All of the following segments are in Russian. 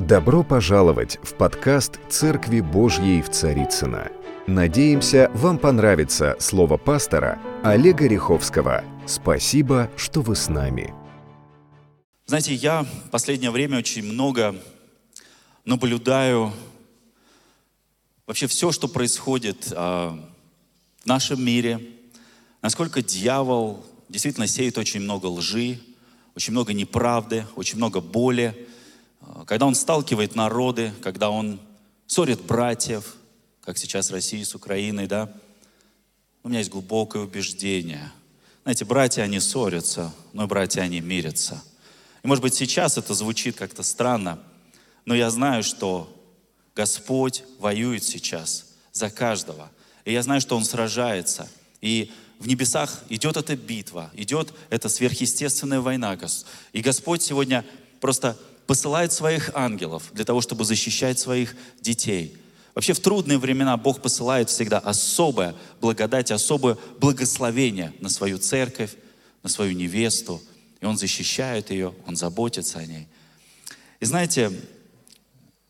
Добро пожаловать в подкаст «Церкви Божьей в Царицыно». Надеемся, вам понравится слово пастора Олега Риховского. Спасибо, что вы с нами. Знаете, я в последнее время очень много наблюдаю вообще все, что происходит а, в нашем мире, насколько дьявол действительно сеет очень много лжи, очень много неправды, очень много боли, когда он сталкивает народы, когда он ссорит братьев, как сейчас Россия с Украиной, да, у меня есть глубокое убеждение. Знаете, братья, они ссорятся, но братья, они мирятся. И может быть сейчас это звучит как-то странно, но я знаю, что Господь воюет сейчас за каждого. И я знаю, что Он сражается. И в небесах идет эта битва, идет эта сверхъестественная война. И Господь сегодня просто посылает своих ангелов для того, чтобы защищать своих детей. Вообще в трудные времена Бог посылает всегда особое благодать, особое благословение на свою церковь, на свою невесту. И Он защищает ее, Он заботится о ней. И знаете,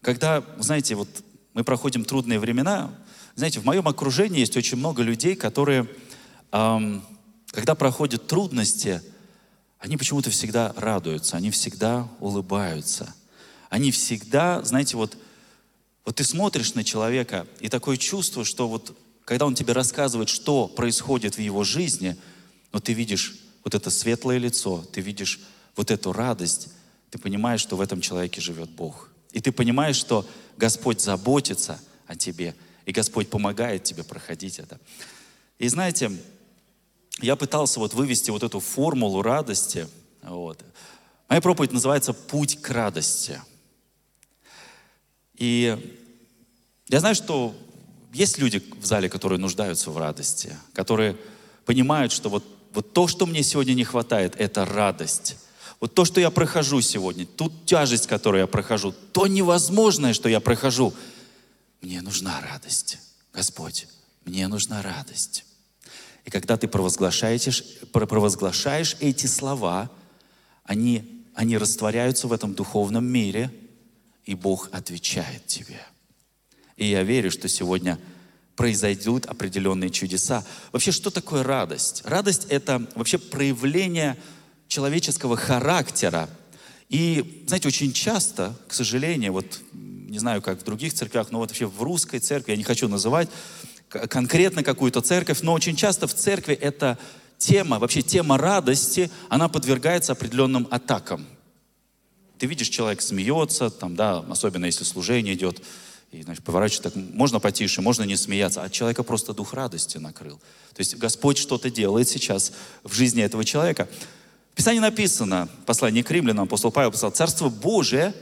когда, знаете, вот мы проходим трудные времена, знаете, в моем окружении есть очень много людей, которые, эм, когда проходят трудности, они почему-то всегда радуются, они всегда улыбаются. Они всегда, знаете, вот, вот ты смотришь на человека, и такое чувство, что вот когда он тебе рассказывает, что происходит в его жизни, но ты видишь вот это светлое лицо, ты видишь вот эту радость, ты понимаешь, что в этом человеке живет Бог. И ты понимаешь, что Господь заботится о тебе, и Господь помогает тебе проходить это. И знаете, я пытался вот вывести вот эту формулу радости. Вот. Моя проповедь называется «Путь к радости». И я знаю, что есть люди в зале, которые нуждаются в радости, которые понимают, что вот, вот то, что мне сегодня не хватает, это радость. Вот то, что я прохожу сегодня, ту тяжесть, которую я прохожу, то невозможное, что я прохожу, мне нужна радость. Господь, мне нужна радость. И когда ты провозглашаешь, провозглашаешь эти слова, они, они растворяются в этом духовном мире, и Бог отвечает тебе. И я верю, что сегодня произойдут определенные чудеса. Вообще, что такое радость? Радость — это вообще проявление человеческого характера. И, знаете, очень часто, к сожалению, вот не знаю, как в других церквях, но вот вообще в русской церкви, я не хочу называть, конкретно какую-то церковь, но очень часто в церкви эта тема, вообще тема радости, она подвергается определенным атакам. Ты видишь, человек смеется, там, да, особенно если служение идет, и, значит, поворачивается так, можно потише, можно не смеяться, а человека просто дух радости накрыл. То есть Господь что-то делает сейчас в жизни этого человека. В Писании написано, послание к римлянам, апостол Павел писал, «Царство Божие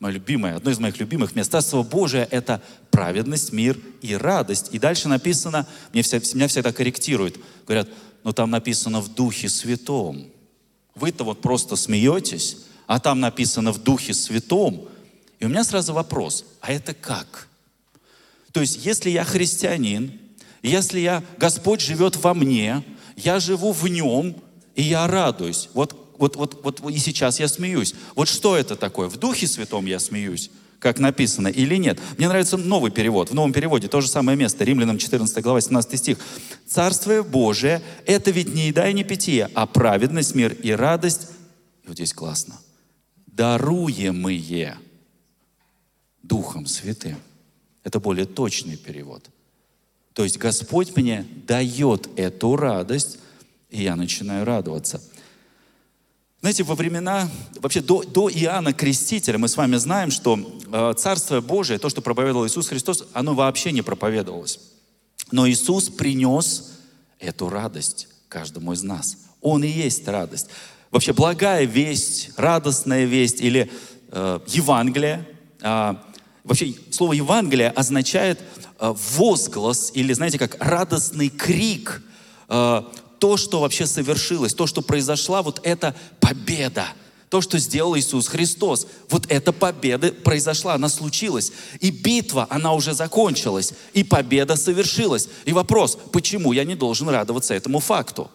мое любимое, одно из моих любимых мест. Царство Божие — это праведность, мир и радость. И дальше написано, мне вся, меня всегда корректируют, говорят, ну там написано в Духе Святом. Вы-то вот просто смеетесь, а там написано в Духе Святом. И у меня сразу вопрос, а это как? То есть, если я христианин, если я, Господь живет во мне, я живу в нем, и я радуюсь. Вот вот, вот, вот и сейчас я смеюсь. Вот что это такое? В Духе Святом я смеюсь, как написано, или нет? Мне нравится новый перевод. В новом переводе то же самое место. Римлянам 14 глава 17 стих. Царствие Божие – это ведь не еда и не питье, а праведность, мир и радость. И вот здесь классно. Даруемые Духом Святым. Это более точный перевод. То есть Господь мне дает эту радость, и я начинаю радоваться – знаете, во времена, вообще до, до Иоанна Крестителя мы с вами знаем, что э, Царство Божие, то, что проповедовал Иисус Христос, оно вообще не проповедовалось. Но Иисус принес эту радость каждому из нас. Он и есть радость. Вообще благая весть, радостная весть или э, Евангелие. Э, вообще слово Евангелие означает э, возглас или, знаете, как радостный крик э, то, что вообще совершилось, то, что произошла, вот эта победа. То, что сделал Иисус Христос. Вот эта победа произошла, она случилась. И битва, она уже закончилась. И победа совершилась. И вопрос, почему я не должен радоваться этому факту?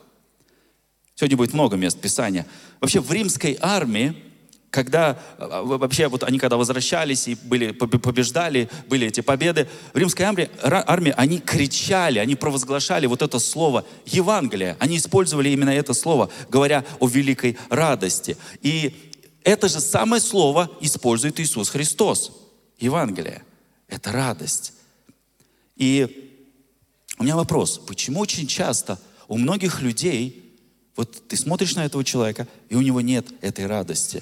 Сегодня будет много мест Писания. Вообще в римской армии когда а, вообще вот они когда возвращались и были, побеждали, были эти победы, в римской армии, армии они кричали, они провозглашали вот это слово Евангелие. Они использовали именно это слово, говоря о великой радости. И это же самое слово использует Иисус Христос. Евангелие. Это радость. И у меня вопрос, почему очень часто у многих людей, вот ты смотришь на этого человека, и у него нет этой радости.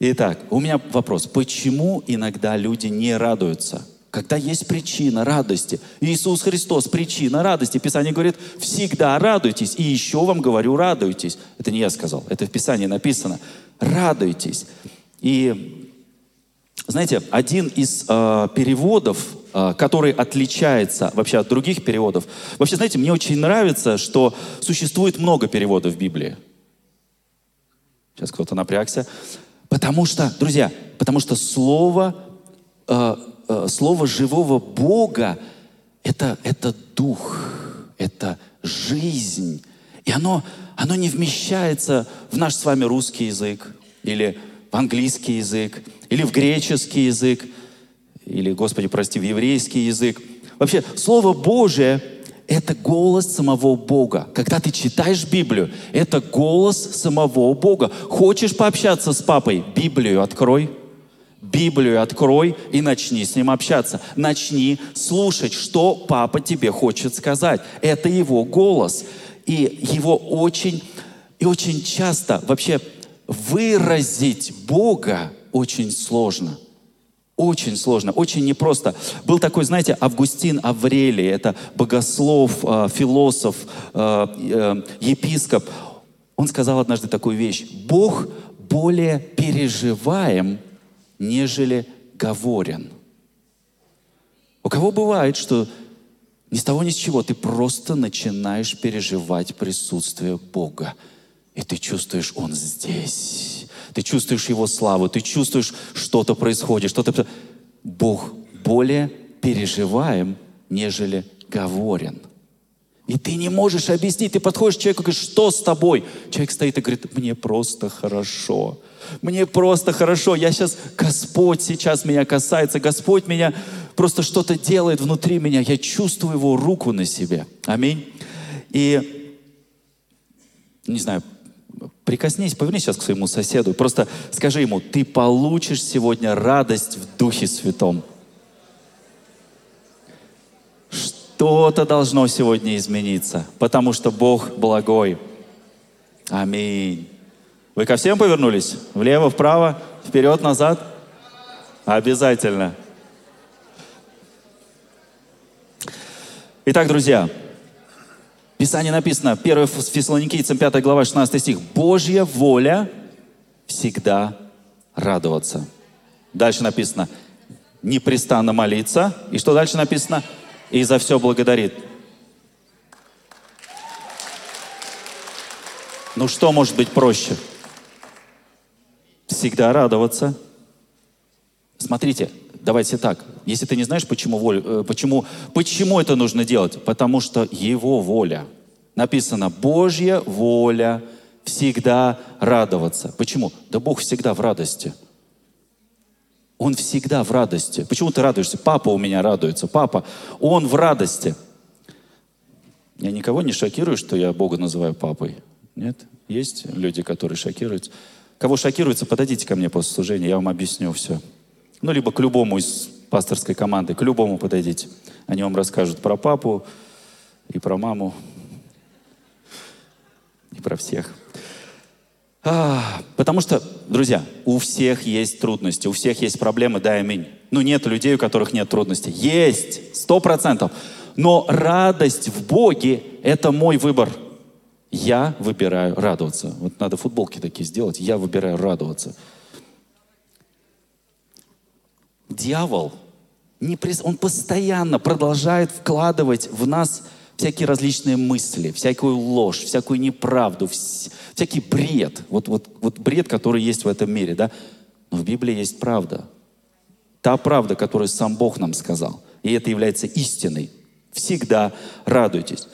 Итак, у меня вопрос, почему иногда люди не радуются? Когда есть причина радости. Иисус Христос, причина радости. Писание говорит, всегда радуйтесь. И еще вам говорю, радуйтесь. Это не я сказал, это в Писании написано. Радуйтесь. И, знаете, один из э, переводов а, который отличается вообще от других переводов. Вообще, знаете, мне очень нравится, что существует много переводов в Библии. Сейчас кто-то напрягся. Потому что, друзья, потому что слово, э, э, слово живого Бога это, это дух, это жизнь. И оно, оно не вмещается в наш с вами русский язык, или в английский язык, или в греческий язык или, Господи, прости, в еврейский язык. Вообще, Слово Божие – это голос самого Бога. Когда ты читаешь Библию, это голос самого Бога. Хочешь пообщаться с папой? Библию открой. Библию открой и начни с ним общаться. Начни слушать, что папа тебе хочет сказать. Это его голос. И его очень, и очень часто вообще выразить Бога очень сложно – очень сложно, очень непросто. Был такой, знаете, Августин Аврелий, это богослов, э, философ, э, э, епископ. Он сказал однажды такую вещь. Бог более переживаем, нежели говорен. У кого бывает, что ни с того ни с чего ты просто начинаешь переживать присутствие Бога. И ты чувствуешь, Он здесь ты чувствуешь Его славу, ты чувствуешь, что-то происходит, что-то... Бог более переживаем, нежели говорен. И ты не можешь объяснить, ты подходишь к человеку и говоришь, что с тобой? Человек стоит и говорит, мне просто хорошо. Мне просто хорошо. Я сейчас, Господь сейчас меня касается, Господь меня просто что-то делает внутри меня. Я чувствую Его руку на себе. Аминь. И, не знаю, Прикоснись, повернись сейчас к своему соседу. Просто скажи ему, ты получишь сегодня радость в Духе Святом. Что-то должно сегодня измениться, потому что Бог благой. Аминь. Вы ко всем повернулись? Влево, вправо, вперед, назад? Обязательно. Итак, друзья, Писание написано, 1 Фессалоникийцам 5 глава 16 стих. Божья воля всегда радоваться. Дальше написано, непрестанно молиться. И что дальше написано? И за все благодарит. Ну что может быть проще? Всегда радоваться. Смотрите, давайте так. Если ты не знаешь, почему, воля, э, почему, почему это нужно делать, потому что Его воля. Написано, Божья воля всегда радоваться. Почему? Да Бог всегда в радости. Он всегда в радости. Почему ты радуешься? Папа у меня радуется. Папа, он в радости. Я никого не шокирую, что я Бога называю папой. Нет? Есть люди, которые шокируются. Кого шокируется, подойдите ко мне после служения, я вам объясню все. Ну, либо к любому из пасторской команды, к любому подойдите. Они вам расскажут про папу и про маму, и про всех. А, потому что, друзья, у всех есть трудности, у всех есть проблемы, да, аминь. Ну, нет людей, у которых нет трудностей. Есть, сто процентов. Но радость в Боге – это мой выбор. Я выбираю радоваться. Вот надо футболки такие сделать. Я выбираю радоваться дьявол, он постоянно продолжает вкладывать в нас всякие различные мысли, всякую ложь, всякую неправду, всякий бред. Вот, вот, вот бред, который есть в этом мире, да? Но в Библии есть правда. Та правда, которую сам Бог нам сказал. И это является истиной. Всегда радуйтесь.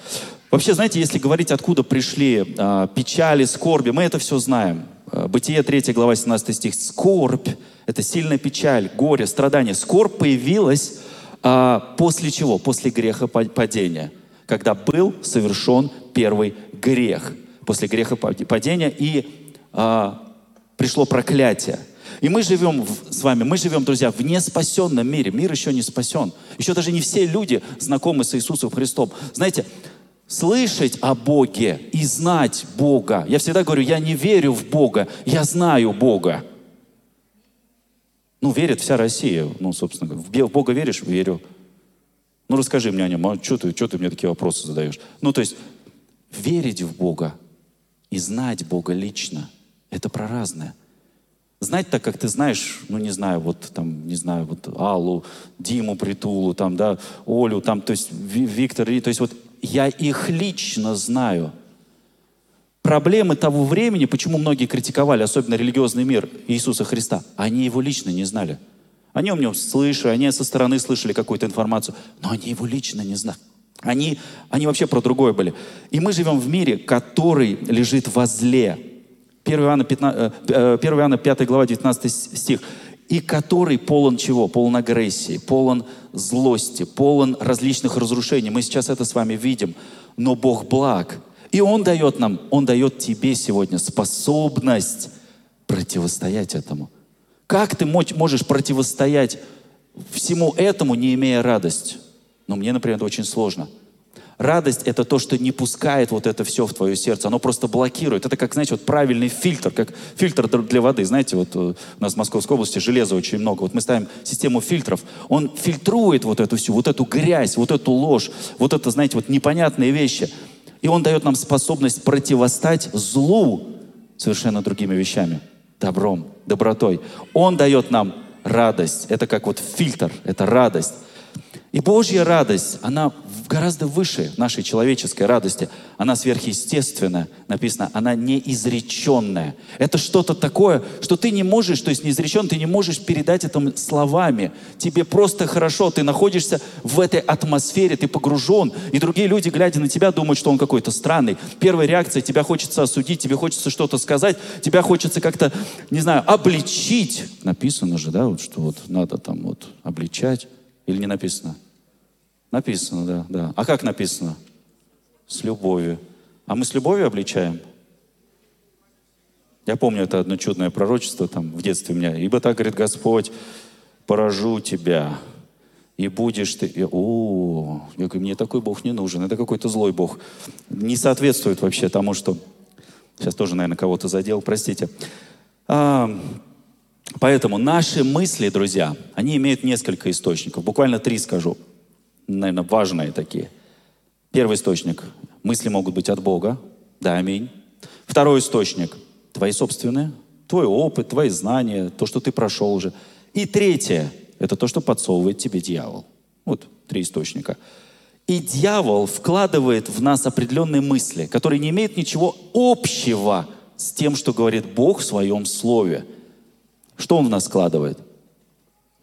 Вообще, знаете, если говорить, откуда пришли э, печали, скорби, мы это все знаем. э, Бытие 3 глава 17 стих. Скорбь – это сильная печаль, горе, страдание. Скорбь появилась а, после чего? После греха падения. Когда был совершен первый грех. После греха падения и а, пришло проклятие. И мы живем в, с вами, мы живем, друзья, в неспасенном мире. Мир еще не спасен. Еще даже не все люди знакомы с Иисусом Христом. Знаете, слышать о Боге и знать Бога. Я всегда говорю, я не верю в Бога, я знаю Бога. Ну, верит вся Россия. Ну, собственно, в Бога веришь? Верю. Ну, расскажи мне о нем. А что ты, что ты мне такие вопросы задаешь? Ну, то есть, верить в Бога и знать Бога лично – это про разное. Знать так, как ты знаешь, ну, не знаю, вот там, не знаю, вот Аллу, Диму Притулу, там, да, Олю, там, то есть Виктор, то есть вот я их лично знаю. Проблемы того времени, почему многие критиковали, особенно религиозный мир Иисуса Христа, они его лично не знали. О нем слышали, они со стороны слышали какую-то информацию, но они его лично не знали. Они, они вообще про другое были. И мы живем в мире, который лежит во зле. 1 Иоанна, 15, 1 Иоанна 5 глава 19 стих. И который полон чего? Полон агрессии, полон злости, полон различных разрушений. Мы сейчас это с вами видим. Но Бог благ. И Он дает нам, Он дает тебе сегодня способность противостоять этому. Как ты можешь противостоять всему этому, не имея радость? Ну, мне, например, это очень сложно – Радость — это то, что не пускает вот это все в твое сердце. Оно просто блокирует. Это как, знаете, вот правильный фильтр, как фильтр для воды. Знаете, вот э, у нас в Московской области железа очень много. Вот мы ставим систему фильтров. Он фильтрует вот эту всю, вот эту грязь, вот эту ложь, вот это, знаете, вот непонятные вещи. И он дает нам способность противостать злу совершенно другими вещами. Добром, добротой. Он дает нам радость. Это как вот фильтр, это радость. И Божья радость, она гораздо выше нашей человеческой радости. Она сверхъестественная, написано, она неизреченная. Это что-то такое, что ты не можешь, то есть неизречен, ты не можешь передать это словами. Тебе просто хорошо, ты находишься в этой атмосфере, ты погружен, и другие люди, глядя на тебя, думают, что он какой-то странный. Первая реакция, тебя хочется осудить, тебе хочется что-то сказать, тебя хочется как-то, не знаю, обличить. Написано же, да, вот, что вот надо там вот обличать. Или не написано? Написано, да, да. А как написано? С любовью. А мы с любовью обличаем? Я помню это одно чудное пророчество там в детстве у меня. Ибо так говорит Господь, поражу тебя, и будешь ты... Я, о, я говорю, мне такой Бог не нужен, это какой-то злой Бог. Не соответствует вообще тому, что... Сейчас тоже, наверное, кого-то задел, простите. А, поэтому наши мысли, друзья, они имеют несколько источников. Буквально три скажу наверное, важные такие. Первый источник. Мысли могут быть от Бога. Да, аминь. Второй источник. Твои собственные. Твой опыт, твои знания, то, что ты прошел уже. И третье. Это то, что подсовывает тебе дьявол. Вот три источника. И дьявол вкладывает в нас определенные мысли, которые не имеют ничего общего с тем, что говорит Бог в своем слове. Что он в нас складывает?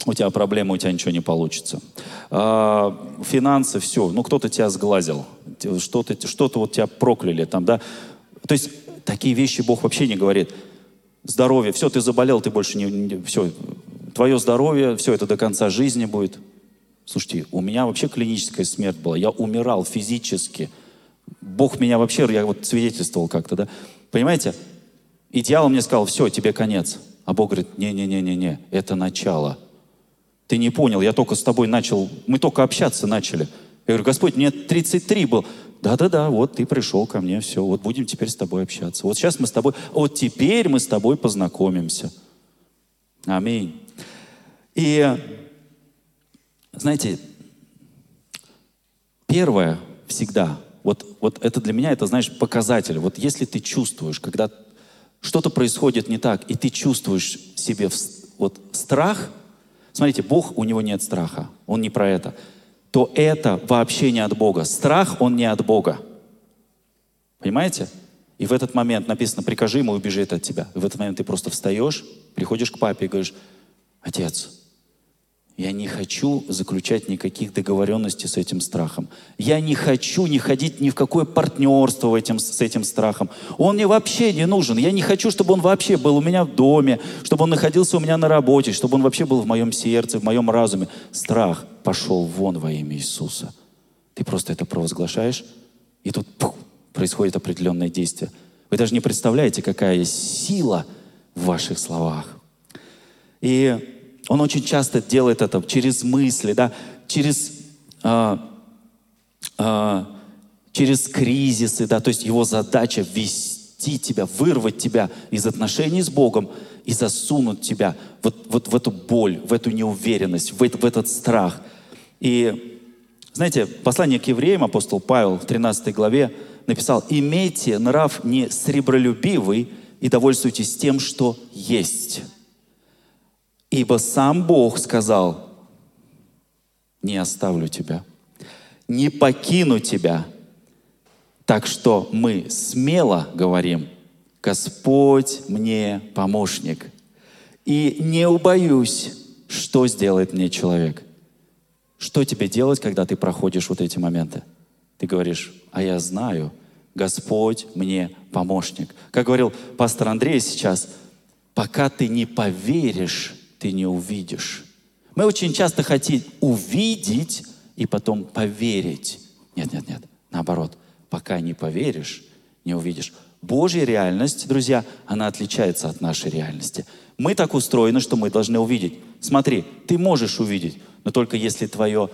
У тебя проблемы, у тебя ничего не получится. А, финансы, все, ну кто-то тебя сглазил, что-то что вот тебя прокляли там, да. То есть такие вещи Бог вообще не говорит. Здоровье, все, ты заболел, ты больше не, не все, твое здоровье, все это до конца жизни будет. Слушайте, у меня вообще клиническая смерть была, я умирал физически. Бог меня вообще, я вот свидетельствовал как-то, да. Понимаете? И дьявол мне сказал, все, тебе конец. А Бог говорит, не-не-не-не-не, это начало. Ты не понял, я только с тобой начал, мы только общаться начали. Я говорю, Господь, мне 33 был. Да-да-да, вот ты пришел ко мне, все, вот будем теперь с тобой общаться. Вот сейчас мы с тобой, вот теперь мы с тобой познакомимся. Аминь. И, знаете, первое всегда, вот, вот это для меня, это, знаешь, показатель. Вот если ты чувствуешь, когда что-то происходит не так, и ты чувствуешь себе вот страх – Смотрите, Бог, у него нет страха. Он не про это. То это вообще не от Бога. Страх, он не от Бога. Понимаете? И в этот момент написано, прикажи ему, убежит от тебя. И в этот момент ты просто встаешь, приходишь к папе и говоришь, отец, Я не хочу заключать никаких договоренностей с этим страхом. Я не хочу не ходить ни в какое партнерство этим, с этим страхом. Он мне вообще не нужен. Я не хочу, чтобы он вообще был у меня в доме, чтобы он находился у меня на работе, чтобы он вообще был в моем сердце, в моем разуме. Страх пошел вон во имя Иисуса. Ты просто это провозглашаешь, и тут пух, происходит определенное действие. Вы даже не представляете, какая сила в ваших словах. И он очень часто делает это через мысли, да, через, а, а, через кризисы, да, то есть его задача ввести тебя, вырвать тебя из отношений с Богом и засунуть тебя вот, вот в эту боль, в эту неуверенность, в, в этот страх. И знаете, послание к евреям апостол Павел в 13 главе написал, «Имейте нрав не сребролюбивый и довольствуйтесь тем, что есть». Ибо сам Бог сказал, не оставлю тебя, не покину тебя. Так что мы смело говорим, Господь мне помощник. И не убоюсь, что сделает мне человек. Что тебе делать, когда ты проходишь вот эти моменты? Ты говоришь, а я знаю, Господь мне помощник. Как говорил пастор Андрей сейчас, пока ты не поверишь, ты не увидишь. Мы очень часто хотим увидеть и потом поверить. Нет, нет, нет. Наоборот, пока не поверишь, не увидишь. Божья реальность, друзья, она отличается от нашей реальности. Мы так устроены, что мы должны увидеть. Смотри, ты можешь увидеть, но только если твое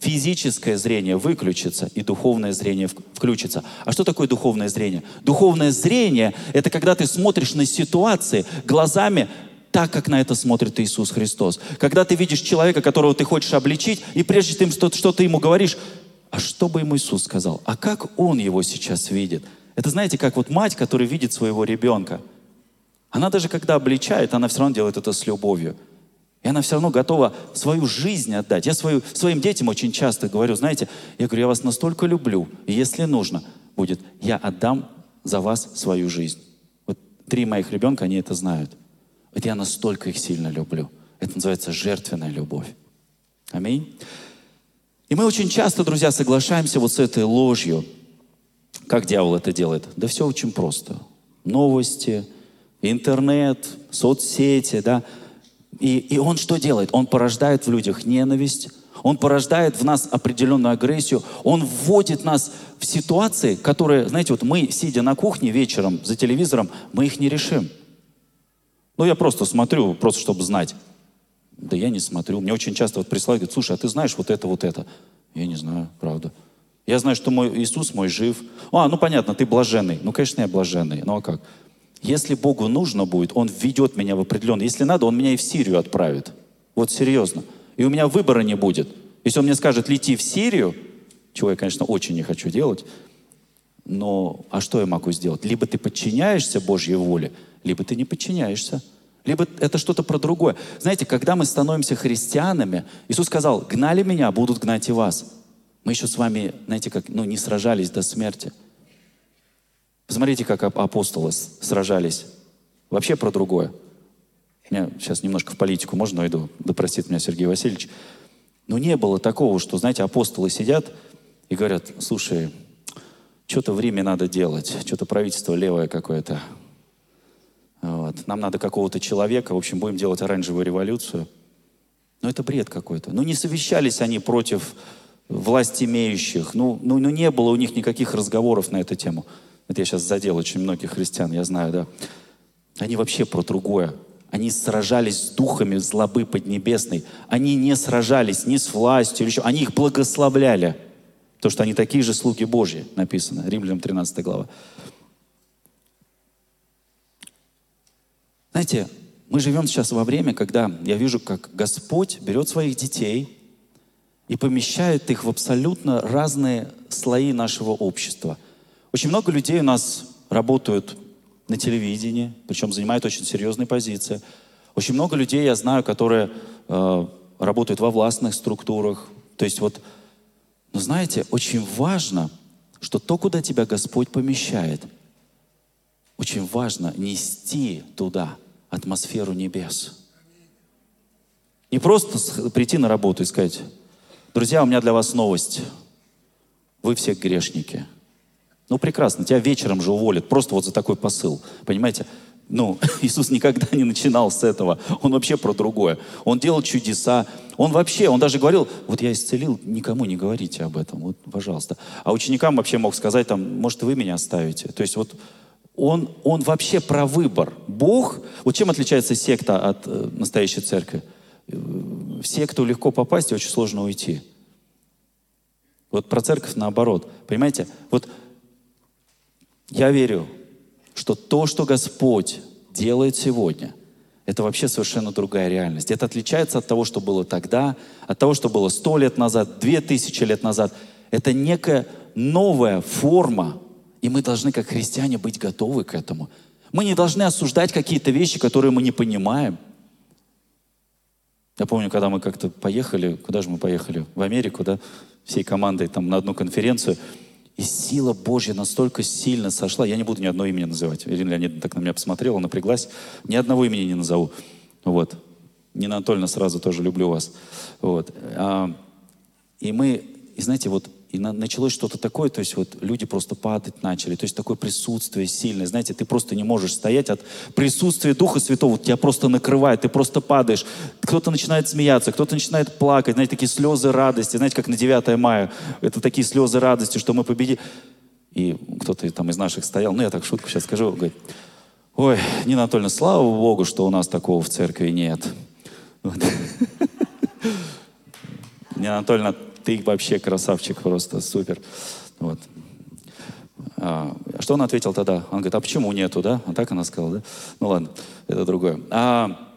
физическое зрение выключится и духовное зрение включится. А что такое духовное зрение? Духовное зрение – это когда ты смотришь на ситуации глазами так, как на это смотрит Иисус Христос. Когда ты видишь человека, которого ты хочешь обличить, и прежде чем что, что ты ему говоришь, а что бы ему Иисус сказал? А как он его сейчас видит? Это знаете, как вот мать, которая видит своего ребенка. Она даже когда обличает, она все равно делает это с любовью. И она все равно готова свою жизнь отдать. Я свою, своим детям очень часто говорю, знаете, я говорю, я вас настолько люблю, если нужно будет, я отдам за вас свою жизнь. Вот три моих ребенка, они это знают. Вот я настолько их сильно люблю. Это называется жертвенная любовь. Аминь. И мы очень часто, друзья, соглашаемся вот с этой ложью. Как дьявол это делает? Да все очень просто. Новости, интернет, соцсети, да. И, и он что делает? Он порождает в людях ненависть, он порождает в нас определенную агрессию, он вводит нас в ситуации, которые, знаете, вот мы, сидя на кухне вечером за телевизором, мы их не решим. Ну, я просто смотрю, просто чтобы знать. Да я не смотрю. Мне очень часто вот присылают, говорят, слушай, а ты знаешь вот это, вот это? Я не знаю, правда. Я знаю, что мой Иисус мой жив. А, ну понятно, ты блаженный. Ну, конечно, я блаженный. Ну а как? Если Богу нужно будет, Он введет меня в определенный. Если надо, Он меня и в Сирию отправит. Вот серьезно. И у меня выбора не будет. Если Он мне скажет, лети в Сирию, чего я, конечно, очень не хочу делать, но а что я могу сделать? Либо ты подчиняешься Божьей воле, либо ты не подчиняешься. Либо это что-то про другое. Знаете, когда мы становимся христианами, Иисус сказал, гнали меня, будут гнать и вас. Мы еще с вами, знаете, как, ну, не сражались до смерти. Посмотрите, как апостолы сражались. Вообще про другое. Я сейчас немножко в политику можно уйду, да простит меня Сергей Васильевич. Но не было такого, что, знаете, апостолы сидят и говорят, слушай, что-то в Риме надо делать, что-то правительство левое какое-то, вот. Нам надо какого-то человека, в общем, будем делать оранжевую революцию. Но это бред какой-то. Ну, не совещались они против власть имеющих. Ну, ну, ну, не было у них никаких разговоров на эту тему. Это я сейчас задел очень многих христиан, я знаю, да. Они вообще про другое. Они сражались с духами злобы поднебесной. Они не сражались ни с властью или еще. Они их благословляли. То, что они такие же слуги Божьи, написано. Римлянам 13 глава. Знаете, мы живем сейчас во время, когда я вижу, как Господь берет своих детей и помещает их в абсолютно разные слои нашего общества. Очень много людей у нас работают на телевидении, причем занимают очень серьезные позиции. Очень много людей я знаю, которые э, работают во властных структурах. То есть вот, но знаете, очень важно, что то, куда тебя Господь помещает – очень важно нести туда атмосферу небес. Не просто прийти на работу и сказать, друзья, у меня для вас новость. Вы все грешники. Ну, прекрасно, тебя вечером же уволят, просто вот за такой посыл. Понимаете? Ну, Иисус никогда не начинал с этого. Он вообще про другое. Он делал чудеса. Он вообще, он даже говорил, вот я исцелил, никому не говорите об этом, вот, пожалуйста. А ученикам вообще мог сказать, там, может, вы меня оставите. То есть вот он, он вообще про выбор. Бог, вот чем отличается секта от э, настоящей церкви? В секту легко попасть и очень сложно уйти. Вот про церковь наоборот. Понимаете? Вот я верю, что то, что Господь делает сегодня, это вообще совершенно другая реальность. Это отличается от того, что было тогда, от того, что было сто лет назад, две тысячи лет назад. Это некая новая форма, и мы должны, как христиане, быть готовы к этому. Мы не должны осуждать какие-то вещи, которые мы не понимаем. Я помню, когда мы как-то поехали, куда же мы поехали? В Америку, да, всей командой там на одну конференцию – и сила Божья настолько сильно сошла. Я не буду ни одного имени называть. Ирина Леонидовна так на меня посмотрела, напряглась. Ни одного имени не назову. Вот. Нина Анатольевна, сразу тоже люблю вас. Вот. А, и мы, и знаете, вот и на, началось что-то такое, то есть вот люди просто падать начали, то есть такое присутствие сильное, знаете, ты просто не можешь стоять от присутствия Духа Святого, тебя просто накрывает, ты просто падаешь, кто-то начинает смеяться, кто-то начинает плакать, знаете, такие слезы радости, знаете, как на 9 мая, это такие слезы радости, что мы победили. И кто-то там из наших стоял, ну я так шутку сейчас скажу, говорит, ой, Нина Анатольевна, слава Богу, что у нас такого в церкви нет. Нина Анатольевна ты вообще красавчик просто, супер. Вот. А, что он ответил тогда? Он говорит, а почему нету, да? А так она сказала, да? Ну ладно, это другое. А,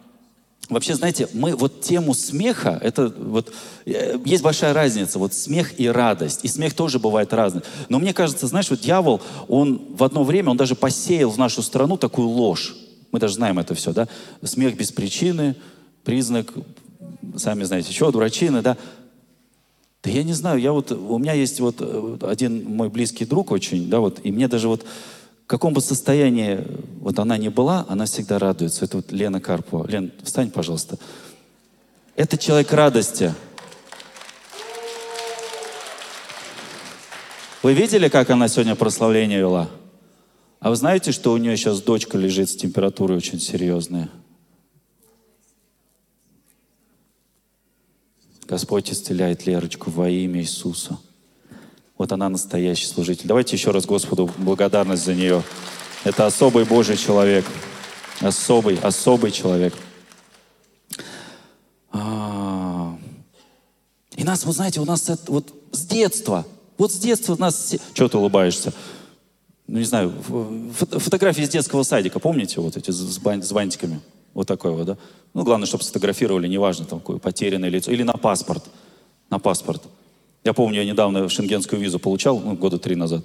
вообще, знаете, мы вот тему смеха, это вот, э, есть большая разница, вот смех и радость. И смех тоже бывает разный. Но мне кажется, знаешь, вот дьявол, он в одно время, он даже посеял в нашу страну такую ложь. Мы даже знаем это все, да? Смех без причины, признак, сами знаете, чего, дурачины, да? Да я не знаю, я вот, у меня есть вот э, один мой близкий друг очень, да, вот, и мне даже вот в каком бы состоянии вот она ни была, она всегда радуется. Это вот Лена Карпова. Лен, встань, пожалуйста. Это человек радости. Вы видели, как она сегодня прославление вела? А вы знаете, что у нее сейчас дочка лежит с температурой очень серьезной? Господь исцеляет Лерочку во имя Иисуса. Вот она настоящий служитель. Давайте еще раз Господу благодарность за нее. Это особый Божий человек. Особый, особый человек. А. И нас, вы знаете, у нас это, вот с детства, вот с детства у нас... Чего ты улыбаешься? Ну, не знаю, фотографии из детского садика, помните, вот эти с, бантиками? Вот такой вот, да? Ну, главное, чтобы сфотографировали, неважно, там, какое потерянное лицо. Или на паспорт. На паспорт. Я помню, я недавно шенгенскую визу получал, ну, года три назад.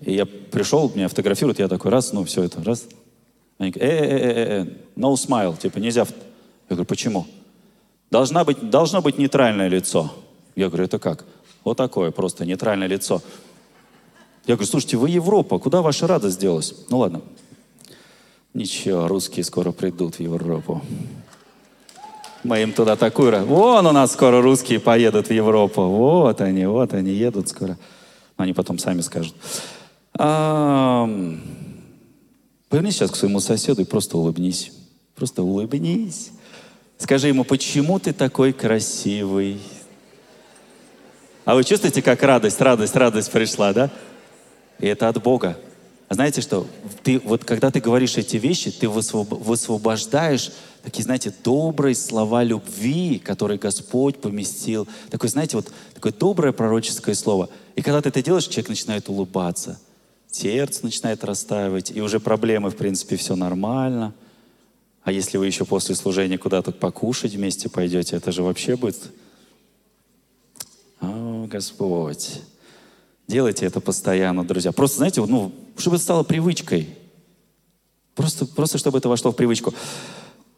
И я пришел, меня фотографируют, я такой, раз, ну, все это, раз. Они говорят, э, э, э, э, no smile, типа нельзя. Я говорю, почему? Должна быть, должно быть нейтральное лицо. Я говорю, это как? Вот такое, просто нейтральное лицо. Я говорю, слушайте, вы Европа, куда ваша радость делась? Ну ладно, Ничего, русские скоро придут в Европу. Мы им туда такую... Вон у нас скоро русские поедут в Европу. Вот они, вот они едут скоро. Но они потом сами скажут. Повернись сейчас к своему соседу и просто улыбнись. Просто улыбнись. Скажи ему, почему ты такой красивый? А вы чувствуете, как радость, радость, радость пришла, да? И это от Бога. Знаете что? Ты, вот когда ты говоришь эти вещи, ты высвобождаешь такие, знаете, добрые слова любви, которые Господь поместил. Такое, знаете, вот такое доброе пророческое слово. И когда ты это делаешь, человек начинает улыбаться. Сердце начинает растаивать, и уже проблемы, в принципе, все нормально. А если вы еще после служения куда-то покушать вместе пойдете, это же вообще будет... О, Господь! Делайте это постоянно, друзья. Просто, знаете, ну, чтобы это стало привычкой. Просто, просто чтобы это вошло в привычку.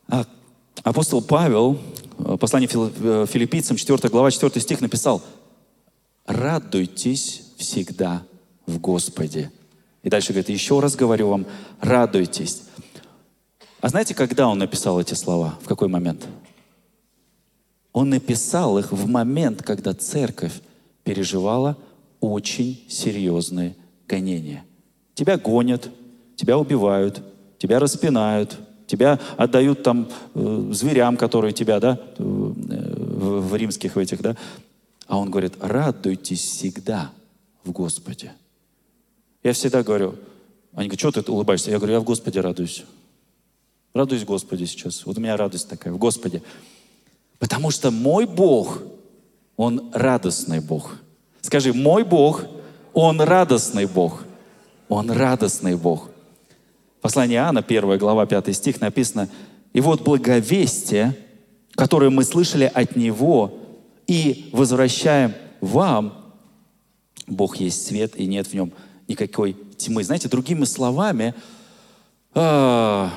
А, апостол Павел, э, послание э, филиппийцам, 4 глава, 4 стих написал, «Радуйтесь всегда в Господе». И дальше говорит, еще раз говорю вам, радуйтесь. А знаете, когда он написал эти слова? В какой момент? Он написал их в момент, когда церковь переживала очень серьезные гонения. Тебя гонят, тебя убивают, тебя распинают, тебя отдают там э, зверям, которые тебя, да, э, в, в римских в этих, да. А он говорит, радуйтесь всегда в Господе. Я всегда говорю, они говорят, что ты улыбаешься? Я говорю, я в Господе радуюсь. Радуюсь в Господе сейчас. Вот у меня радость такая, в Господе. Потому что мой Бог, Он радостный Бог. Скажи, мой Бог, Он радостный Бог. Он радостный Бог. Послание Иоанна, 1 глава, 5 стих написано, «И вот благовестие, которое мы слышали от Него, и возвращаем вам, Бог есть свет, и нет в нем никакой тьмы». Знаете, другими словами, а,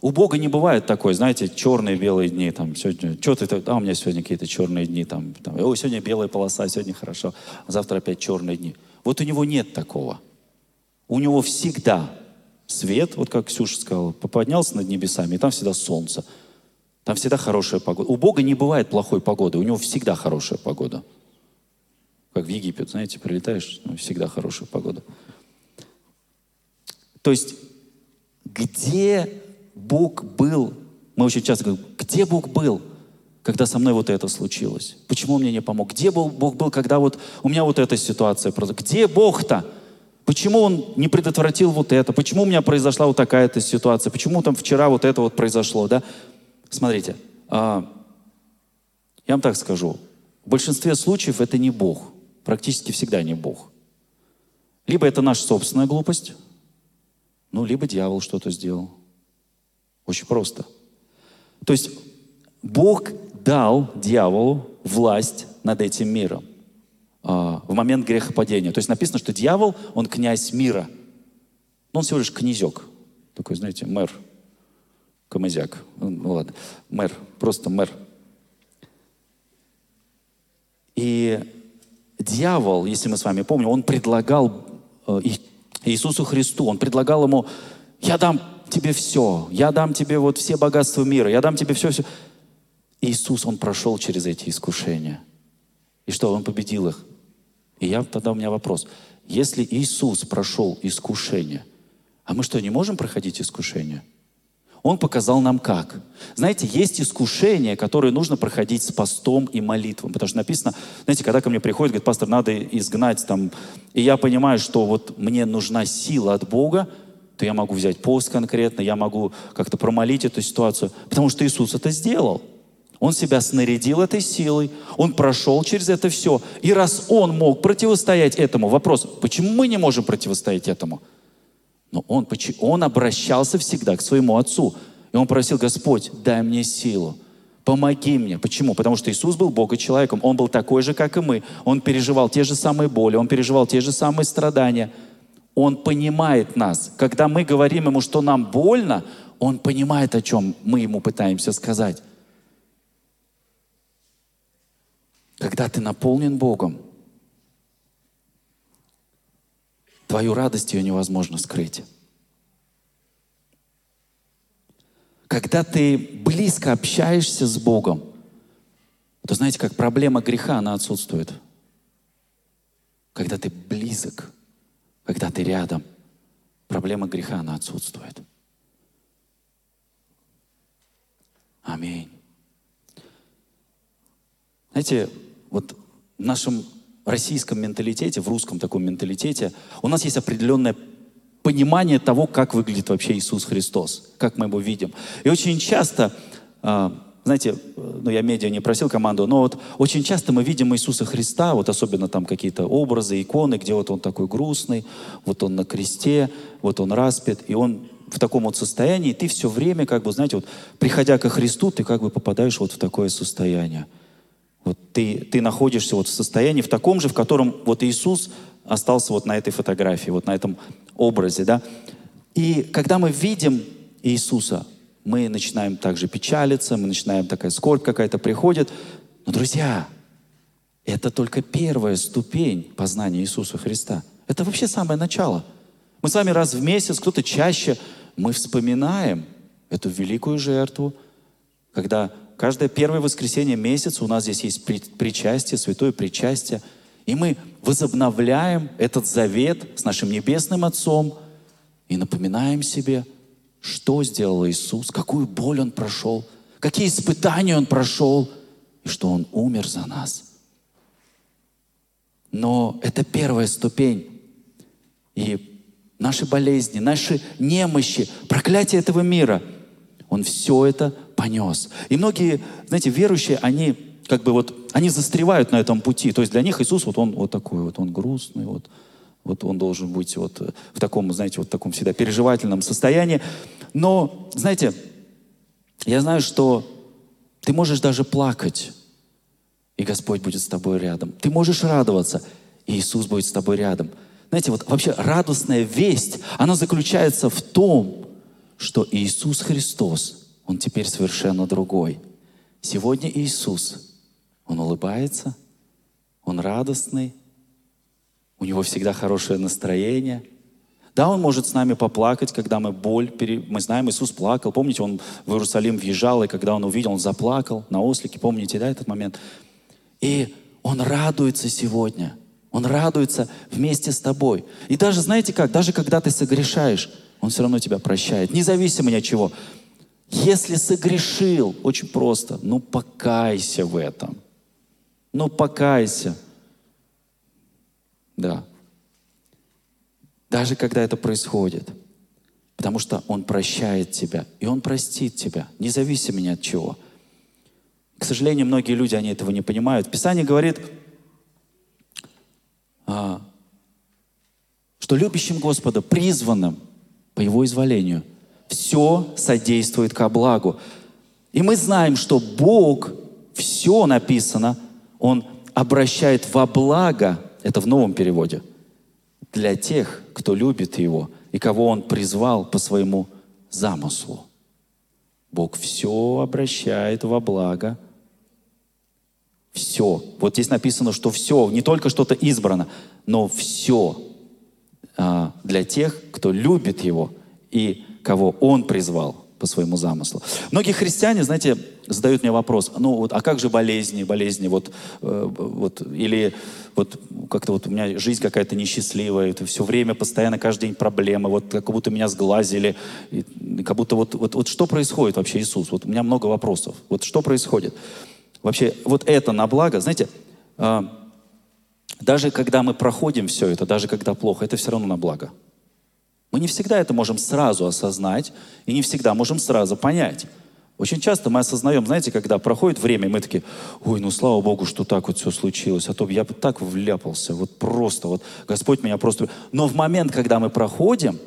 у Бога не бывает такой, знаете, черные, белые дни, там, сегодня, что ты, а у меня сегодня какие-то черные дни, там, там, о, сегодня белая полоса, сегодня хорошо, а завтра опять черные дни. Вот у него нет такого. У него всегда свет, вот как Ксюша сказала, поднялся над небесами, и там всегда солнце. Там всегда хорошая погода. У Бога не бывает плохой погоды, у него всегда хорошая погода. Как в Египет, знаете, прилетаешь, ну, всегда хорошая погода. То есть, где Бог был, мы очень часто говорим, где Бог был, когда со мной вот это случилось? Почему он мне не помог? Где был, Бог был, когда вот у меня вот эта ситуация? Где Бог-то? Почему он не предотвратил вот это? Почему у меня произошла вот такая-то ситуация? Почему там вчера вот это вот произошло, да? Смотрите, а, я вам так скажу. В большинстве случаев это не Бог. Практически всегда не Бог. Либо это наша собственная глупость, ну, либо дьявол что-то сделал. Очень просто. То есть Бог дал дьяволу власть над этим миром в момент грехопадения. То есть написано, что дьявол, он князь мира. Но он всего лишь князек. Такой, знаете, мэр. Камазяк. Ну, ну ладно, мэр. Просто мэр. И дьявол, если мы с вами помним, он предлагал э, Иисусу Христу, он предлагал ему, я дам тебе все. Я дам тебе вот все богатства мира. Я дам тебе все-все. Иисус, Он прошел через эти искушения. И что? Он победил их. И я, тогда у меня вопрос. Если Иисус прошел искушение, а мы что, не можем проходить искушения? Он показал нам как. Знаете, есть искушения, которые нужно проходить с постом и молитвом. Потому что написано, знаете, когда ко мне приходит, говорит, пастор, надо изгнать там. И я понимаю, что вот мне нужна сила от Бога, то я могу взять пост конкретно, я могу как-то промолить эту ситуацию, потому что Иисус это сделал. Он себя снарядил этой силой, он прошел через это все. И раз он мог противостоять этому, вопрос, почему мы не можем противостоять этому? Но он, он обращался всегда к своему Отцу. И он просил, Господь, дай мне силу, помоги мне. Почему? Потому что Иисус был Бога человеком. Он был такой же, как и мы. Он переживал те же самые боли, он переживал те же самые страдания – он понимает нас. Когда мы говорим Ему, что нам больно, Он понимает, о чем мы Ему пытаемся сказать. Когда ты наполнен Богом, твою радость ее невозможно скрыть. Когда ты близко общаешься с Богом, то знаете, как проблема греха, она отсутствует. Когда ты близок когда ты рядом, проблема греха, она отсутствует. Аминь. Знаете, вот в нашем российском менталитете, в русском таком менталитете, у нас есть определенное понимание того, как выглядит вообще Иисус Христос, как мы его видим. И очень часто а, знаете, ну я медиа не просил команду, но вот очень часто мы видим Иисуса Христа, вот особенно там какие-то образы, иконы, где вот он такой грустный, вот он на кресте, вот он распят, и он в таком вот состоянии, и ты все время, как бы, знаете, вот приходя ко Христу, ты как бы попадаешь вот в такое состояние. Вот ты, ты находишься вот в состоянии в таком же, в котором вот Иисус остался вот на этой фотографии, вот на этом образе, да. И когда мы видим Иисуса, мы начинаем также печалиться, мы начинаем такая скорбь какая-то приходит. Но, друзья, это только первая ступень познания Иисуса Христа. Это вообще самое начало. Мы с вами раз в месяц, кто-то чаще, мы вспоминаем эту великую жертву, когда каждое первое воскресенье месяца у нас здесь есть причастие, святое причастие. И мы возобновляем этот завет с нашим Небесным Отцом и напоминаем себе, что сделал Иисус, какую боль Он прошел, какие испытания Он прошел, и что Он умер за нас. Но это первая ступень. И наши болезни, наши немощи, проклятие этого мира, Он все это понес. И многие, знаете, верующие, они как бы вот, они застревают на этом пути. То есть для них Иисус, вот он вот такой вот, он грустный, вот, вот он должен быть вот в таком, знаете, вот таком всегда переживательном состоянии. Но, знаете, я знаю, что ты можешь даже плакать, и Господь будет с тобой рядом. Ты можешь радоваться, и Иисус будет с тобой рядом. Знаете, вот вообще радостная весть, она заключается в том, что Иисус Христос, Он теперь совершенно другой. Сегодня Иисус он улыбается, он радостный, у него всегда хорошее настроение. Да, он может с нами поплакать, когда мы боль, пере... мы знаем, Иисус плакал. Помните, он в Иерусалим въезжал, и когда он увидел, он заплакал на ослике. Помните, да, этот момент? И он радуется сегодня. Он радуется вместе с тобой. И даже, знаете как, даже когда ты согрешаешь, он все равно тебя прощает, независимо ни от чего. Если согрешил, очень просто, ну покайся в этом. Ну, покайся. Да. Даже когда это происходит. Потому что Он прощает тебя. И Он простит тебя, независимо ни от чего. К сожалению, многие люди, они этого не понимают. Писание говорит, а, что любящим Господа, призванным по Его изволению, все содействует ко благу. И мы знаем, что Бог, все написано – он обращает во благо, это в новом переводе, для тех, кто любит Его и кого Он призвал по своему замыслу. Бог все обращает во благо. Все. Вот здесь написано, что все, не только что-то избрано, но все а, для тех, кто любит Его и кого Он призвал по своему замыслу. Многие христиане, знаете, задают мне вопрос, ну вот, а как же болезни, болезни, вот, э, вот или вот как-то вот у меня жизнь какая-то несчастливая, это все время, постоянно, каждый день проблемы, вот как будто меня сглазили, и, как будто вот, вот, вот что происходит вообще, Иисус? Вот у меня много вопросов. Вот что происходит? Вообще, вот это на благо, знаете, э, даже когда мы проходим все это, даже когда плохо, это все равно на благо. Мы не всегда это можем сразу осознать и не всегда можем сразу понять. Очень часто мы осознаем, знаете, когда проходит время, мы такие, ой, ну слава Богу, что так вот все случилось, а то я бы так вляпался, вот просто, вот Господь меня просто... Но в момент, когда мы проходим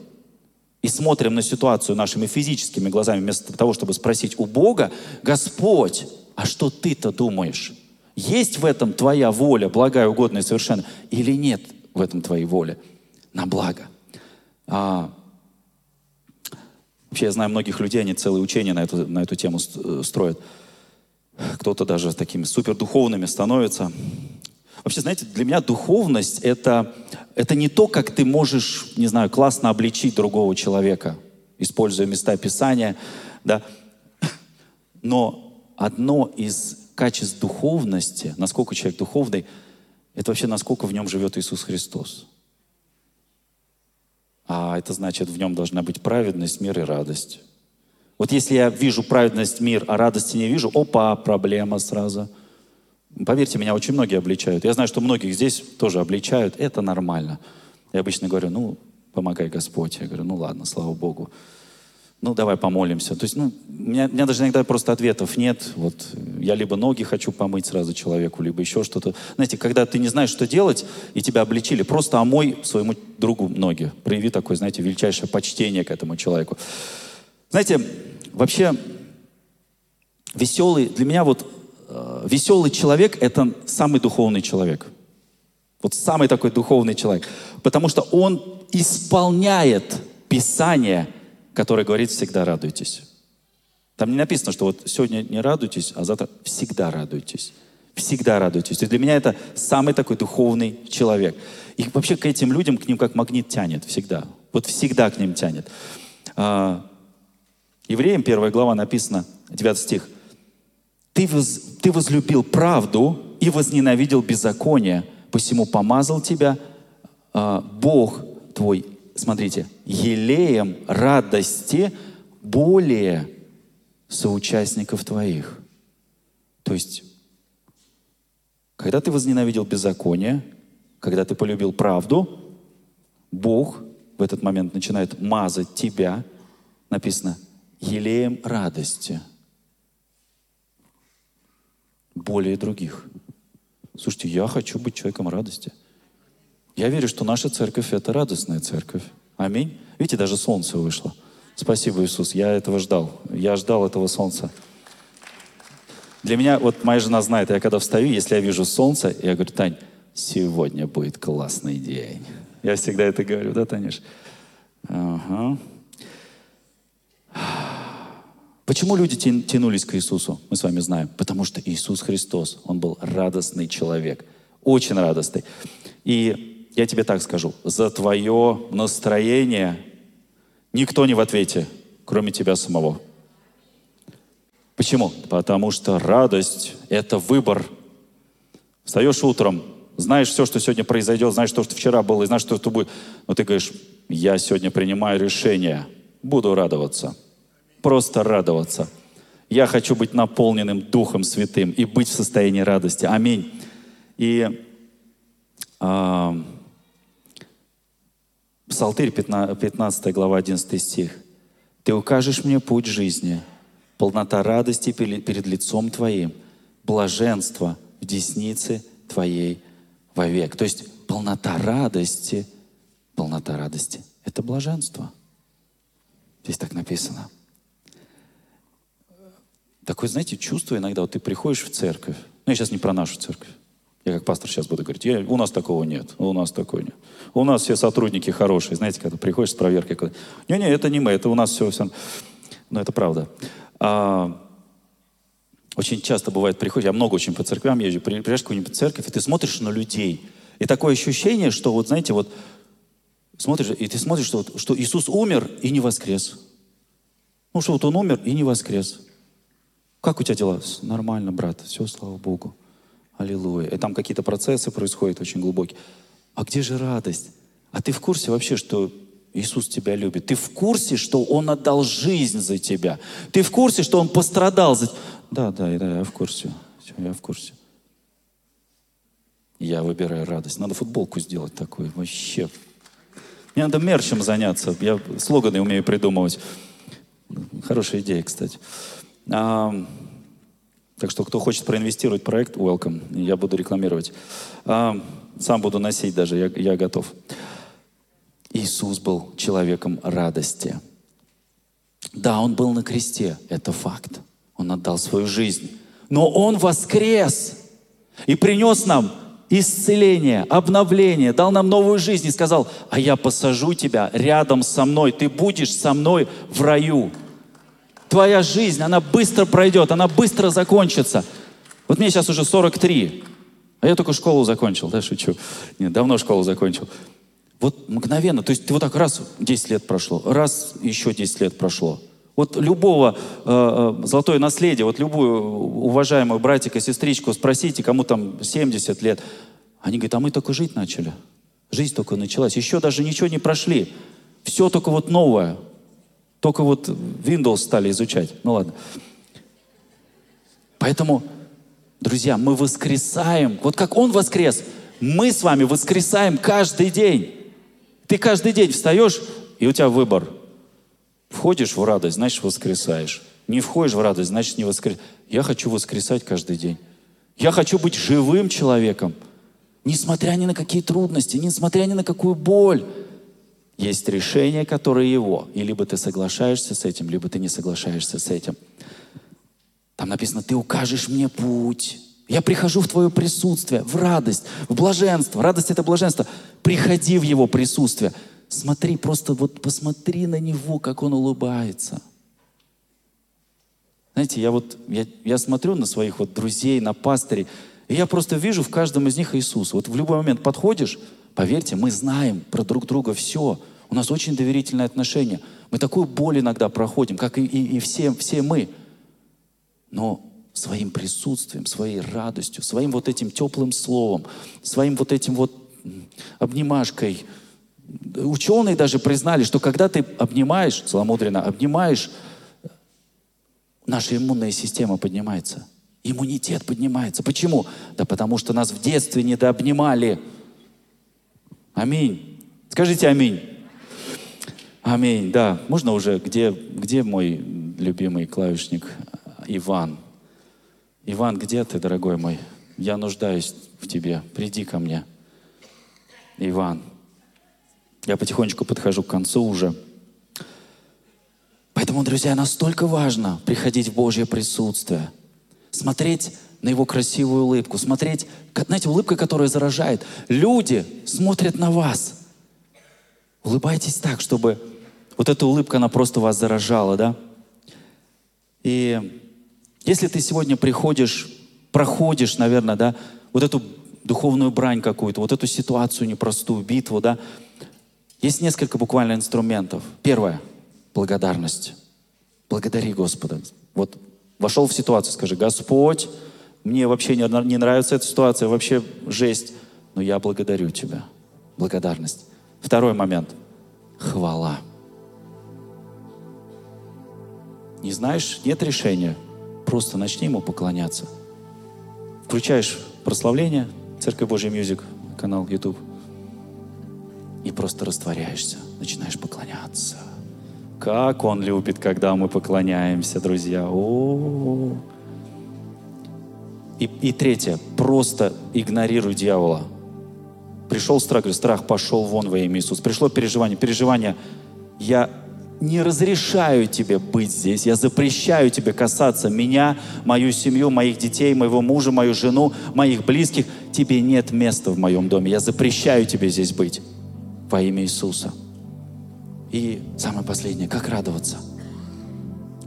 и смотрим на ситуацию нашими физическими глазами, вместо того, чтобы спросить у Бога, Господь, а что ты-то думаешь? Есть в этом твоя воля, благая, угодная совершенно, или нет в этом твоей воли на благо? А, вообще, я знаю многих людей, они целые учения на эту, на эту тему э, строят. Кто-то даже такими супердуховными становится. Вообще, знаете, для меня духовность это, это не то, как ты можешь, не знаю, классно обличить другого человека, используя места Писания, да. Но одно из качеств духовности, насколько человек духовный, это вообще насколько в нем живет Иисус Христос. А это значит, в нем должна быть праведность, мир и радость. Вот если я вижу праведность, мир, а радости не вижу, опа, проблема сразу. Поверьте, меня очень многие обличают. Я знаю, что многих здесь тоже обличают. Это нормально. Я обычно говорю, ну, помогай Господь. Я говорю, ну ладно, слава Богу ну, давай помолимся. То есть, ну, у меня, у меня даже иногда просто ответов нет. Вот я либо ноги хочу помыть сразу человеку, либо еще что-то. Знаете, когда ты не знаешь, что делать, и тебя обличили, просто омой своему другу ноги. Прояви такое, знаете, величайшее почтение к этому человеку. Знаете, вообще, веселый, для меня вот э, веселый человек – это самый духовный человек. Вот самый такой духовный человек. Потому что он исполняет Писание – который говорит «всегда радуйтесь». Там не написано, что вот сегодня не радуйтесь, а завтра всегда радуйтесь. Всегда радуйтесь. Есть для меня это самый такой духовный человек. И вообще к этим людям, к ним как магнит тянет всегда. Вот всегда к ним тянет. А, Евреям, первая глава написано, 9 стих. ты, воз, ты возлюбил правду и возненавидел беззаконие, посему помазал тебя э, Бог твой, смотрите, елеем радости более соучастников твоих. То есть, когда ты возненавидел беззаконие, когда ты полюбил правду, Бог в этот момент начинает мазать тебя, написано, елеем радости более других. Слушайте, я хочу быть человеком радости. Я верю, что наша церковь — это радостная церковь. Аминь. Видите, даже солнце вышло. Спасибо, Иисус. Я этого ждал. Я ждал этого солнца. Для меня, вот моя жена знает, я когда встаю, если я вижу солнце, я говорю, Тань, сегодня будет классный день. Я всегда это говорю, да, Танюш? Ага. Почему люди тянулись к Иисусу? Мы с вами знаем. Потому что Иисус Христос, Он был радостный человек. Очень радостный. И я тебе так скажу. За твое настроение никто не в ответе, кроме тебя самого. Почему? Потому что радость — это выбор. Встаешь утром, знаешь все, что сегодня произойдет, знаешь то, что вчера было, и знаешь, что это будет. Но ты говоришь, я сегодня принимаю решение, буду радоваться — просто радоваться. Я хочу быть наполненным Духом Святым и быть в состоянии радости. Аминь. И э, Псалтырь, 15, 15 глава, 11 стих. «Ты укажешь мне путь жизни, полнота радости перед лицом Твоим, блаженство в деснице Твоей вовек». То есть полнота радости, полнота радости — это блаженство. Здесь так написано. Такое, знаете, чувство иногда, вот ты приходишь в церковь, ну я сейчас не про нашу церковь, я как пастор сейчас буду говорить, у нас такого нет, у нас такого нет. У нас все сотрудники хорошие, знаете, когда приходишь с проверкой, не-не, это не мы, это у нас все, все. Но это правда. А, очень часто бывает, приходишь, я много очень по церквям езжу, приезжаешь в какую-нибудь церковь, и ты смотришь на людей. И такое ощущение, что вот, знаете, вот смотришь, и ты смотришь, что, что Иисус умер и не воскрес. Ну, что вот Он умер и не воскрес. Как у тебя дела? Нормально, брат. Все, слава Богу. Аллилуйя. И там какие-то процессы происходят очень глубокие. А где же радость? А ты в курсе вообще, что Иисус тебя любит? Ты в курсе, что Он отдал жизнь за тебя? Ты в курсе, что Он пострадал за... Да, да, да, я в курсе. Все, я в курсе. Я выбираю радость. Надо футболку сделать такую. Вообще. Мне надо мерчем заняться. Я слоганы умею придумывать. Хорошая идея, кстати. Так что, кто хочет проинвестировать проект, welcome. Я буду рекламировать. А, сам буду носить даже, я, я готов. Иисус был человеком радости. Да, Он был на кресте, это факт. Он отдал свою жизнь. Но Он воскрес и принес нам исцеление, обновление, дал нам новую жизнь и сказал, а я посажу тебя рядом со мной, ты будешь со мной в раю твоя жизнь, она быстро пройдет, она быстро закончится. Вот мне сейчас уже 43, а я только школу закончил, да, шучу. Нет, давно школу закончил. Вот мгновенно, то есть ты вот так раз 10 лет прошло, раз еще 10 лет прошло. Вот любого э, э, золотое наследие, вот любую уважаемую братика, сестричку спросите, кому там 70 лет, они говорят, а мы только жить начали. Жизнь только началась. Еще даже ничего не прошли. Все только вот новое. Только вот Windows стали изучать. Ну ладно. Поэтому, друзья, мы воскресаем. Вот как Он воскрес, мы с вами воскресаем каждый день. Ты каждый день встаешь, и у тебя выбор. Входишь в радость, значит воскресаешь. Не входишь в радость, значит не воскресаешь. Я хочу воскресать каждый день. Я хочу быть живым человеком. Несмотря ни на какие трудности, несмотря ни на какую боль. Есть решение, которое его. И либо ты соглашаешься с этим, либо ты не соглашаешься с этим. Там написано, ты укажешь мне путь. Я прихожу в твое присутствие, в радость, в блаженство. Радость — это блаженство. Приходи в его присутствие. Смотри, просто вот посмотри на него, как он улыбается. Знаете, я вот, я, я смотрю на своих вот друзей, на пастырей, и я просто вижу в каждом из них Иисуса. Вот в любой момент подходишь, Поверьте, мы знаем про друг друга все. У нас очень доверительные отношения. Мы такую боль иногда проходим, как и, и, и все, все мы. Но своим присутствием, своей радостью, своим вот этим теплым словом, своим вот этим вот обнимашкой. Ученые даже признали, что когда ты обнимаешь, целомудренно обнимаешь, наша иммунная система поднимается. Иммунитет поднимается. Почему? Да потому что нас в детстве недообнимали. Аминь. Скажите аминь. Аминь, да. Можно уже, где, где мой любимый клавишник Иван? Иван, где ты, дорогой мой? Я нуждаюсь в тебе. Приди ко мне. Иван. Я потихонечку подхожу к концу уже. Поэтому, друзья, настолько важно приходить в Божье присутствие, смотреть на Его красивую улыбку, смотреть, знаете, улыбка, которая заражает. Люди смотрят на вас. Улыбайтесь так, чтобы вот эта улыбка, она просто вас заражала, да? И если ты сегодня приходишь, проходишь, наверное, да, вот эту духовную брань какую-то, вот эту ситуацию непростую, битву, да, есть несколько буквально инструментов. Первое — благодарность. Благодари Господа. Вот вошел в ситуацию, скажи, Господь, мне вообще не, не нравится эта ситуация, вообще жесть, но я благодарю Тебя. Благодарность. Второй момент — хвала. Не знаешь, нет решения — просто начни ему поклоняться. Включаешь прославление, Церковь Божия Music, канал YouTube, и просто растворяешься, начинаешь поклоняться. Как он любит, когда мы поклоняемся, друзья. О-о-о. И, и третье, просто игнорируй дьявола. Пришел страх, говорю, страх пошел вон во имя Иисуса. Пришло переживание, переживание, я не разрешаю тебе быть здесь, я запрещаю тебе касаться меня, мою семью, моих детей, моего мужа, мою жену, моих близких. Тебе нет места в моем доме. Я запрещаю тебе здесь быть во имя Иисуса. И самое последнее, как радоваться?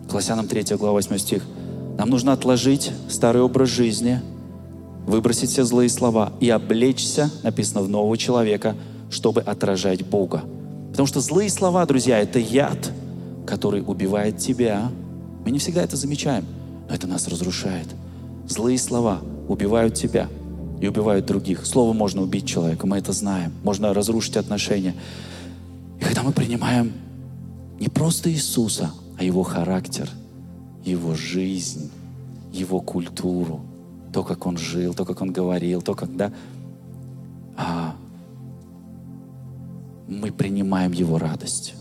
Колоссянам 3 глава 8 стих. Нам нужно отложить старый образ жизни, выбросить все злые слова и облечься, написано, в нового человека, чтобы отражать Бога. Потому что злые слова, друзья, это яд, который убивает тебя. Мы не всегда это замечаем, но это нас разрушает. Злые слова убивают тебя и убивают других. Слово можно убить человека, мы это знаем. Можно разрушить отношения. И когда мы принимаем не просто Иисуса, а Его характер, Его жизнь, Его культуру, то, как Он жил, то, как Он говорил, то, как, да, а, мы принимаем Его радость,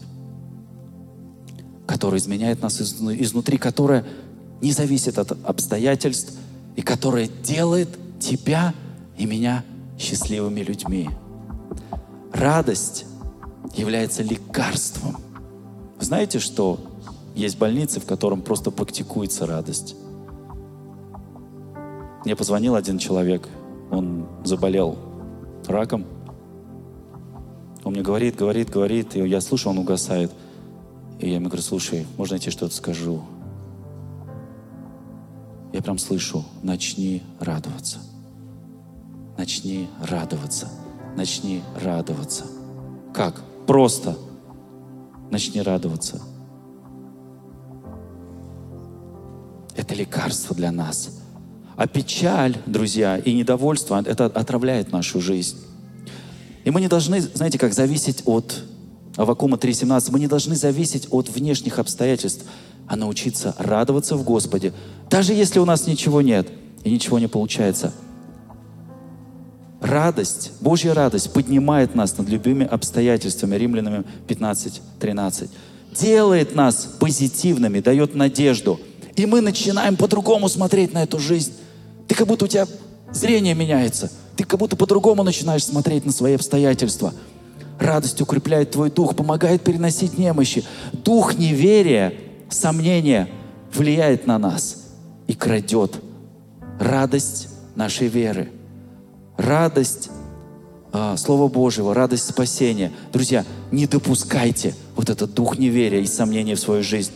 которая изменяет нас изнутри, которая не зависит от обстоятельств и которая делает тебя и меня счастливыми людьми. Радость является лекарством. Знаете, что есть больницы, в котором просто практикуется радость? Мне позвонил один человек, он заболел раком – он мне говорит, говорит, говорит, и я слушаю, он угасает. И я ему говорю, слушай, можно я тебе что-то скажу? Я прям слышу, начни радоваться. Начни радоваться. Начни радоваться. Как? Просто начни радоваться. Это лекарство для нас. А печаль, друзья, и недовольство, это отравляет нашу жизнь. И мы не должны, знаете, как зависеть от Авакума 3.17, мы не должны зависеть от внешних обстоятельств, а научиться радоваться в Господе, даже если у нас ничего нет и ничего не получается. Радость, Божья радость поднимает нас над любыми обстоятельствами. Римлянам 15.13. Делает нас позитивными, дает надежду. И мы начинаем по-другому смотреть на эту жизнь. Ты как будто у тебя зрение меняется – ты как будто по-другому начинаешь смотреть на свои обстоятельства. Радость укрепляет твой дух, помогает переносить немощи. Дух неверия, сомнения влияет на нас и крадет радость нашей веры. Радость а, Слова Божьего, радость спасения. Друзья, не допускайте вот этот дух неверия и сомнения в свою жизнь.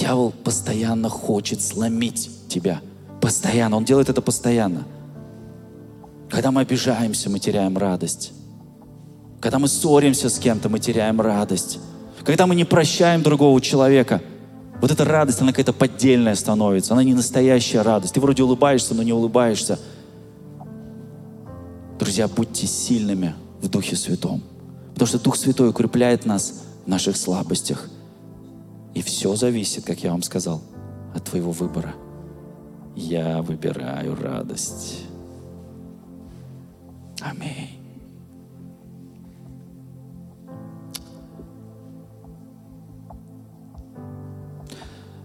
Дьявол постоянно хочет сломить тебя – Постоянно. Он делает это постоянно. Когда мы обижаемся, мы теряем радость. Когда мы ссоримся с кем-то, мы теряем радость. Когда мы не прощаем другого человека, Вот эта радость, она какая-то поддельная становится, она не настоящая радость. Ты вроде улыбаешься, но не улыбаешься. Друзья, будьте сильными в Духе Святом. Потому что Дух Святой укрепляет нас в наших слабостях. И все зависит, как я вам сказал, от твоего выбора. Я выбираю радость. Аминь.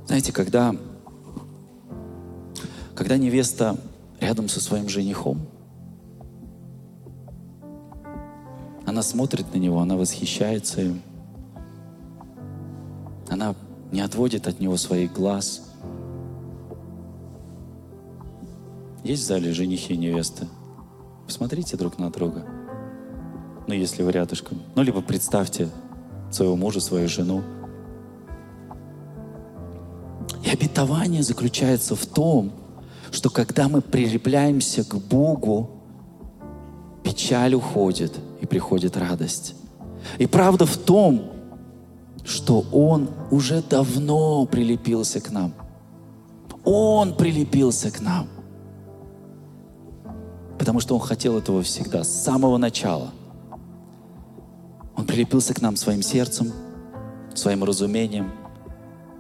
Знаете, когда, когда невеста рядом со своим женихом, она смотрит на него, она восхищается им, она не отводит от него своих глаз. Есть в зале женихи и невесты? Посмотрите друг на друга. Ну, если вы рядышком. Ну, либо представьте своего мужа, свою жену. И обетование заключается в том, что когда мы прилепляемся к Богу, печаль уходит и приходит радость. И правда в том, что Он уже давно прилепился к нам. Он прилепился к нам. Потому что Он хотел этого всегда, с самого начала. Он прилепился к нам своим сердцем, своим разумением,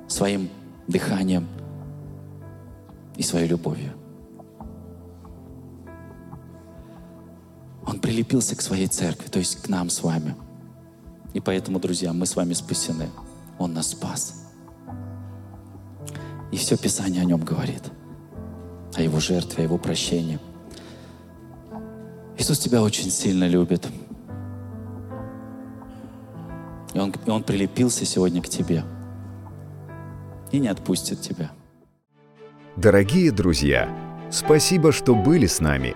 своим дыханием и своей любовью. Он прилепился к своей церкви, то есть к нам с вами. И поэтому, друзья, мы с вами спасены. Он нас спас. И все Писание о нем говорит. О его жертве, о его прощении. Иисус тебя очень сильно любит. И он, и он прилепился сегодня к тебе – и не отпустит тебя. Дорогие друзья, спасибо, что были с нами.